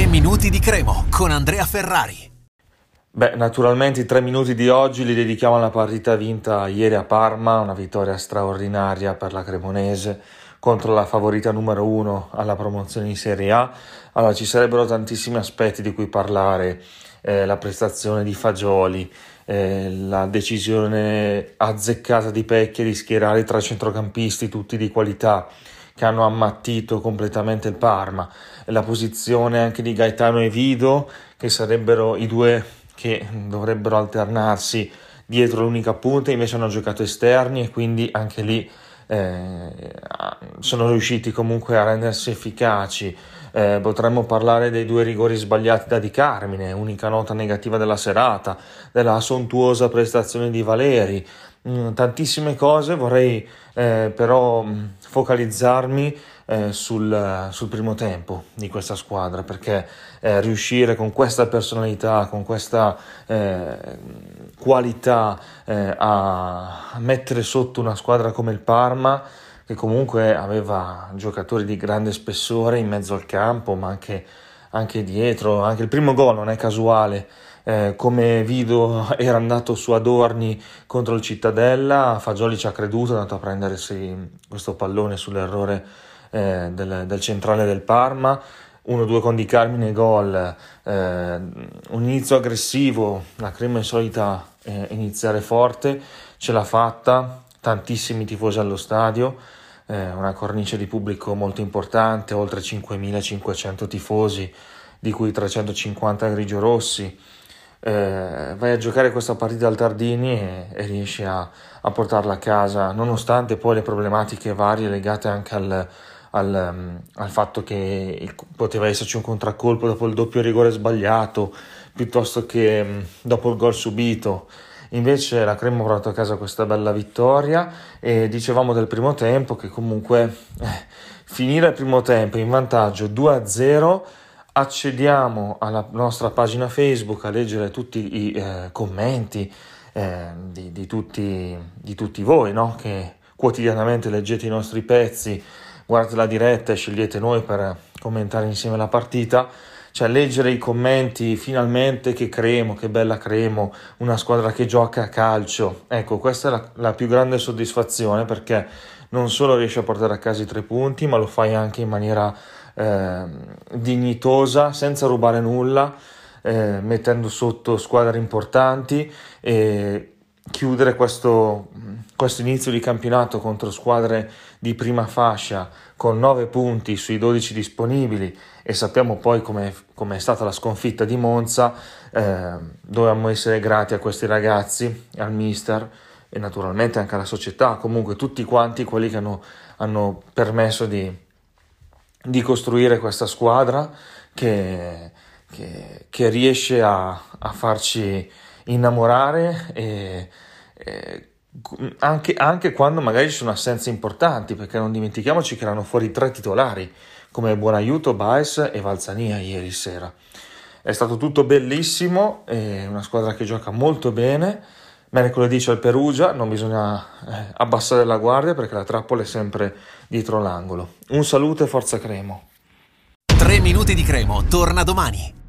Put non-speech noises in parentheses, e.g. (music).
3 minuti di Cremo con Andrea Ferrari. Beh, naturalmente i tre minuti di oggi li dedichiamo alla partita vinta ieri a Parma, una vittoria straordinaria per la Cremonese contro la favorita numero uno alla promozione in Serie A. Allora, ci sarebbero tantissimi aspetti di cui parlare, eh, la prestazione di Fagioli, eh, la decisione azzeccata di Pecchia di schierare i tre centrocampisti, tutti di qualità, che hanno ammattito completamente il Parma, la posizione anche di Gaetano e Vido, che sarebbero i due che dovrebbero alternarsi dietro l'unica punta, invece hanno giocato esterni e quindi anche lì eh, sono riusciti comunque a rendersi efficaci. Eh, potremmo parlare dei due rigori sbagliati da Di Carmine, unica nota negativa della serata, della sontuosa prestazione di Valeri, mm, tantissime cose, vorrei eh, però mm, focalizzarmi eh, sul, sul, primo tempo di questa squadra perché eh, riuscire con questa personalità, con questa eh, qualità eh, a mettere sotto una squadra come il Parma che comunque aveva giocatori di grande spessore in mezzo al campo ma anche, anche dietro, anche il primo gol non è casuale eh, come Vido (laughs) era andato su Adorni contro il Cittadella, Fagioli ci ha creduto, è andato a prendersi questo pallone sull'errore eh, del, del, centrale del Parma. 1-2 con Di Carmine gol, eh, un inizio aggressivo, la crema è solita eh, iniziare forte, ce l'ha fatta, tantissimi tifosi allo stadio, eh, una cornice di pubblico molto importante, oltre 5.500 tifosi, di cui 350 grigio-rossi eh, vai a giocare questa partita al Tardini e, e riesci a, a, portarla a casa, nonostante poi le problematiche varie legate anche al, al, mm, al fatto che il, poteva esserci un contraccolpo dopo il doppio rigore sbagliato, piuttosto che mm, dopo il gol subito. Invece la Crema ha portato a casa questa bella vittoria e dicevamo del primo tempo che comunque eh, finire il primo tempo in vantaggio 2-0 accediamo alla nostra pagina Facebook a leggere tutti i eh, commenti eh, di, di, tutti, di, tutti, voi no? che quotidianamente leggete i nostri pezzi, guardate la diretta e scegliete noi per commentare insieme la partita. Cioè, leggere i commenti finalmente che Cremo, che bella Cremo, una squadra che gioca a calcio. Ecco, questa è la, la più grande soddisfazione perché non solo riesci a portare a casa i tre punti, ma lo fai anche in maniera eh, dignitosa, senza rubare nulla, eh, mettendo sotto squadre importanti e chiudere questo, questo, inizio di campionato contro squadre di prima fascia con 9 punti sui 12 disponibili e sappiamo poi come è stata la sconfitta di Monza, eh, dobbiamo essere grati a questi ragazzi, al mister e naturalmente anche alla società, comunque tutti quanti quelli che hanno, hanno permesso di, di costruire questa squadra che, che, che riesce a, a, farci innamorare e, e anche, anche, quando magari ci sono assenze importanti, perché non dimentichiamoci che erano fuori tre titolari come Buonaiuto, Baez e Valzania ieri sera. È stato tutto bellissimo, è una squadra che gioca molto bene Mercoledì c'è il Perugia, non bisogna eh, abbassare la guardia perché la trappola è sempre dietro l'angolo. Un saluto e forza Cremo. 3 minuti di Cremo, torna domani.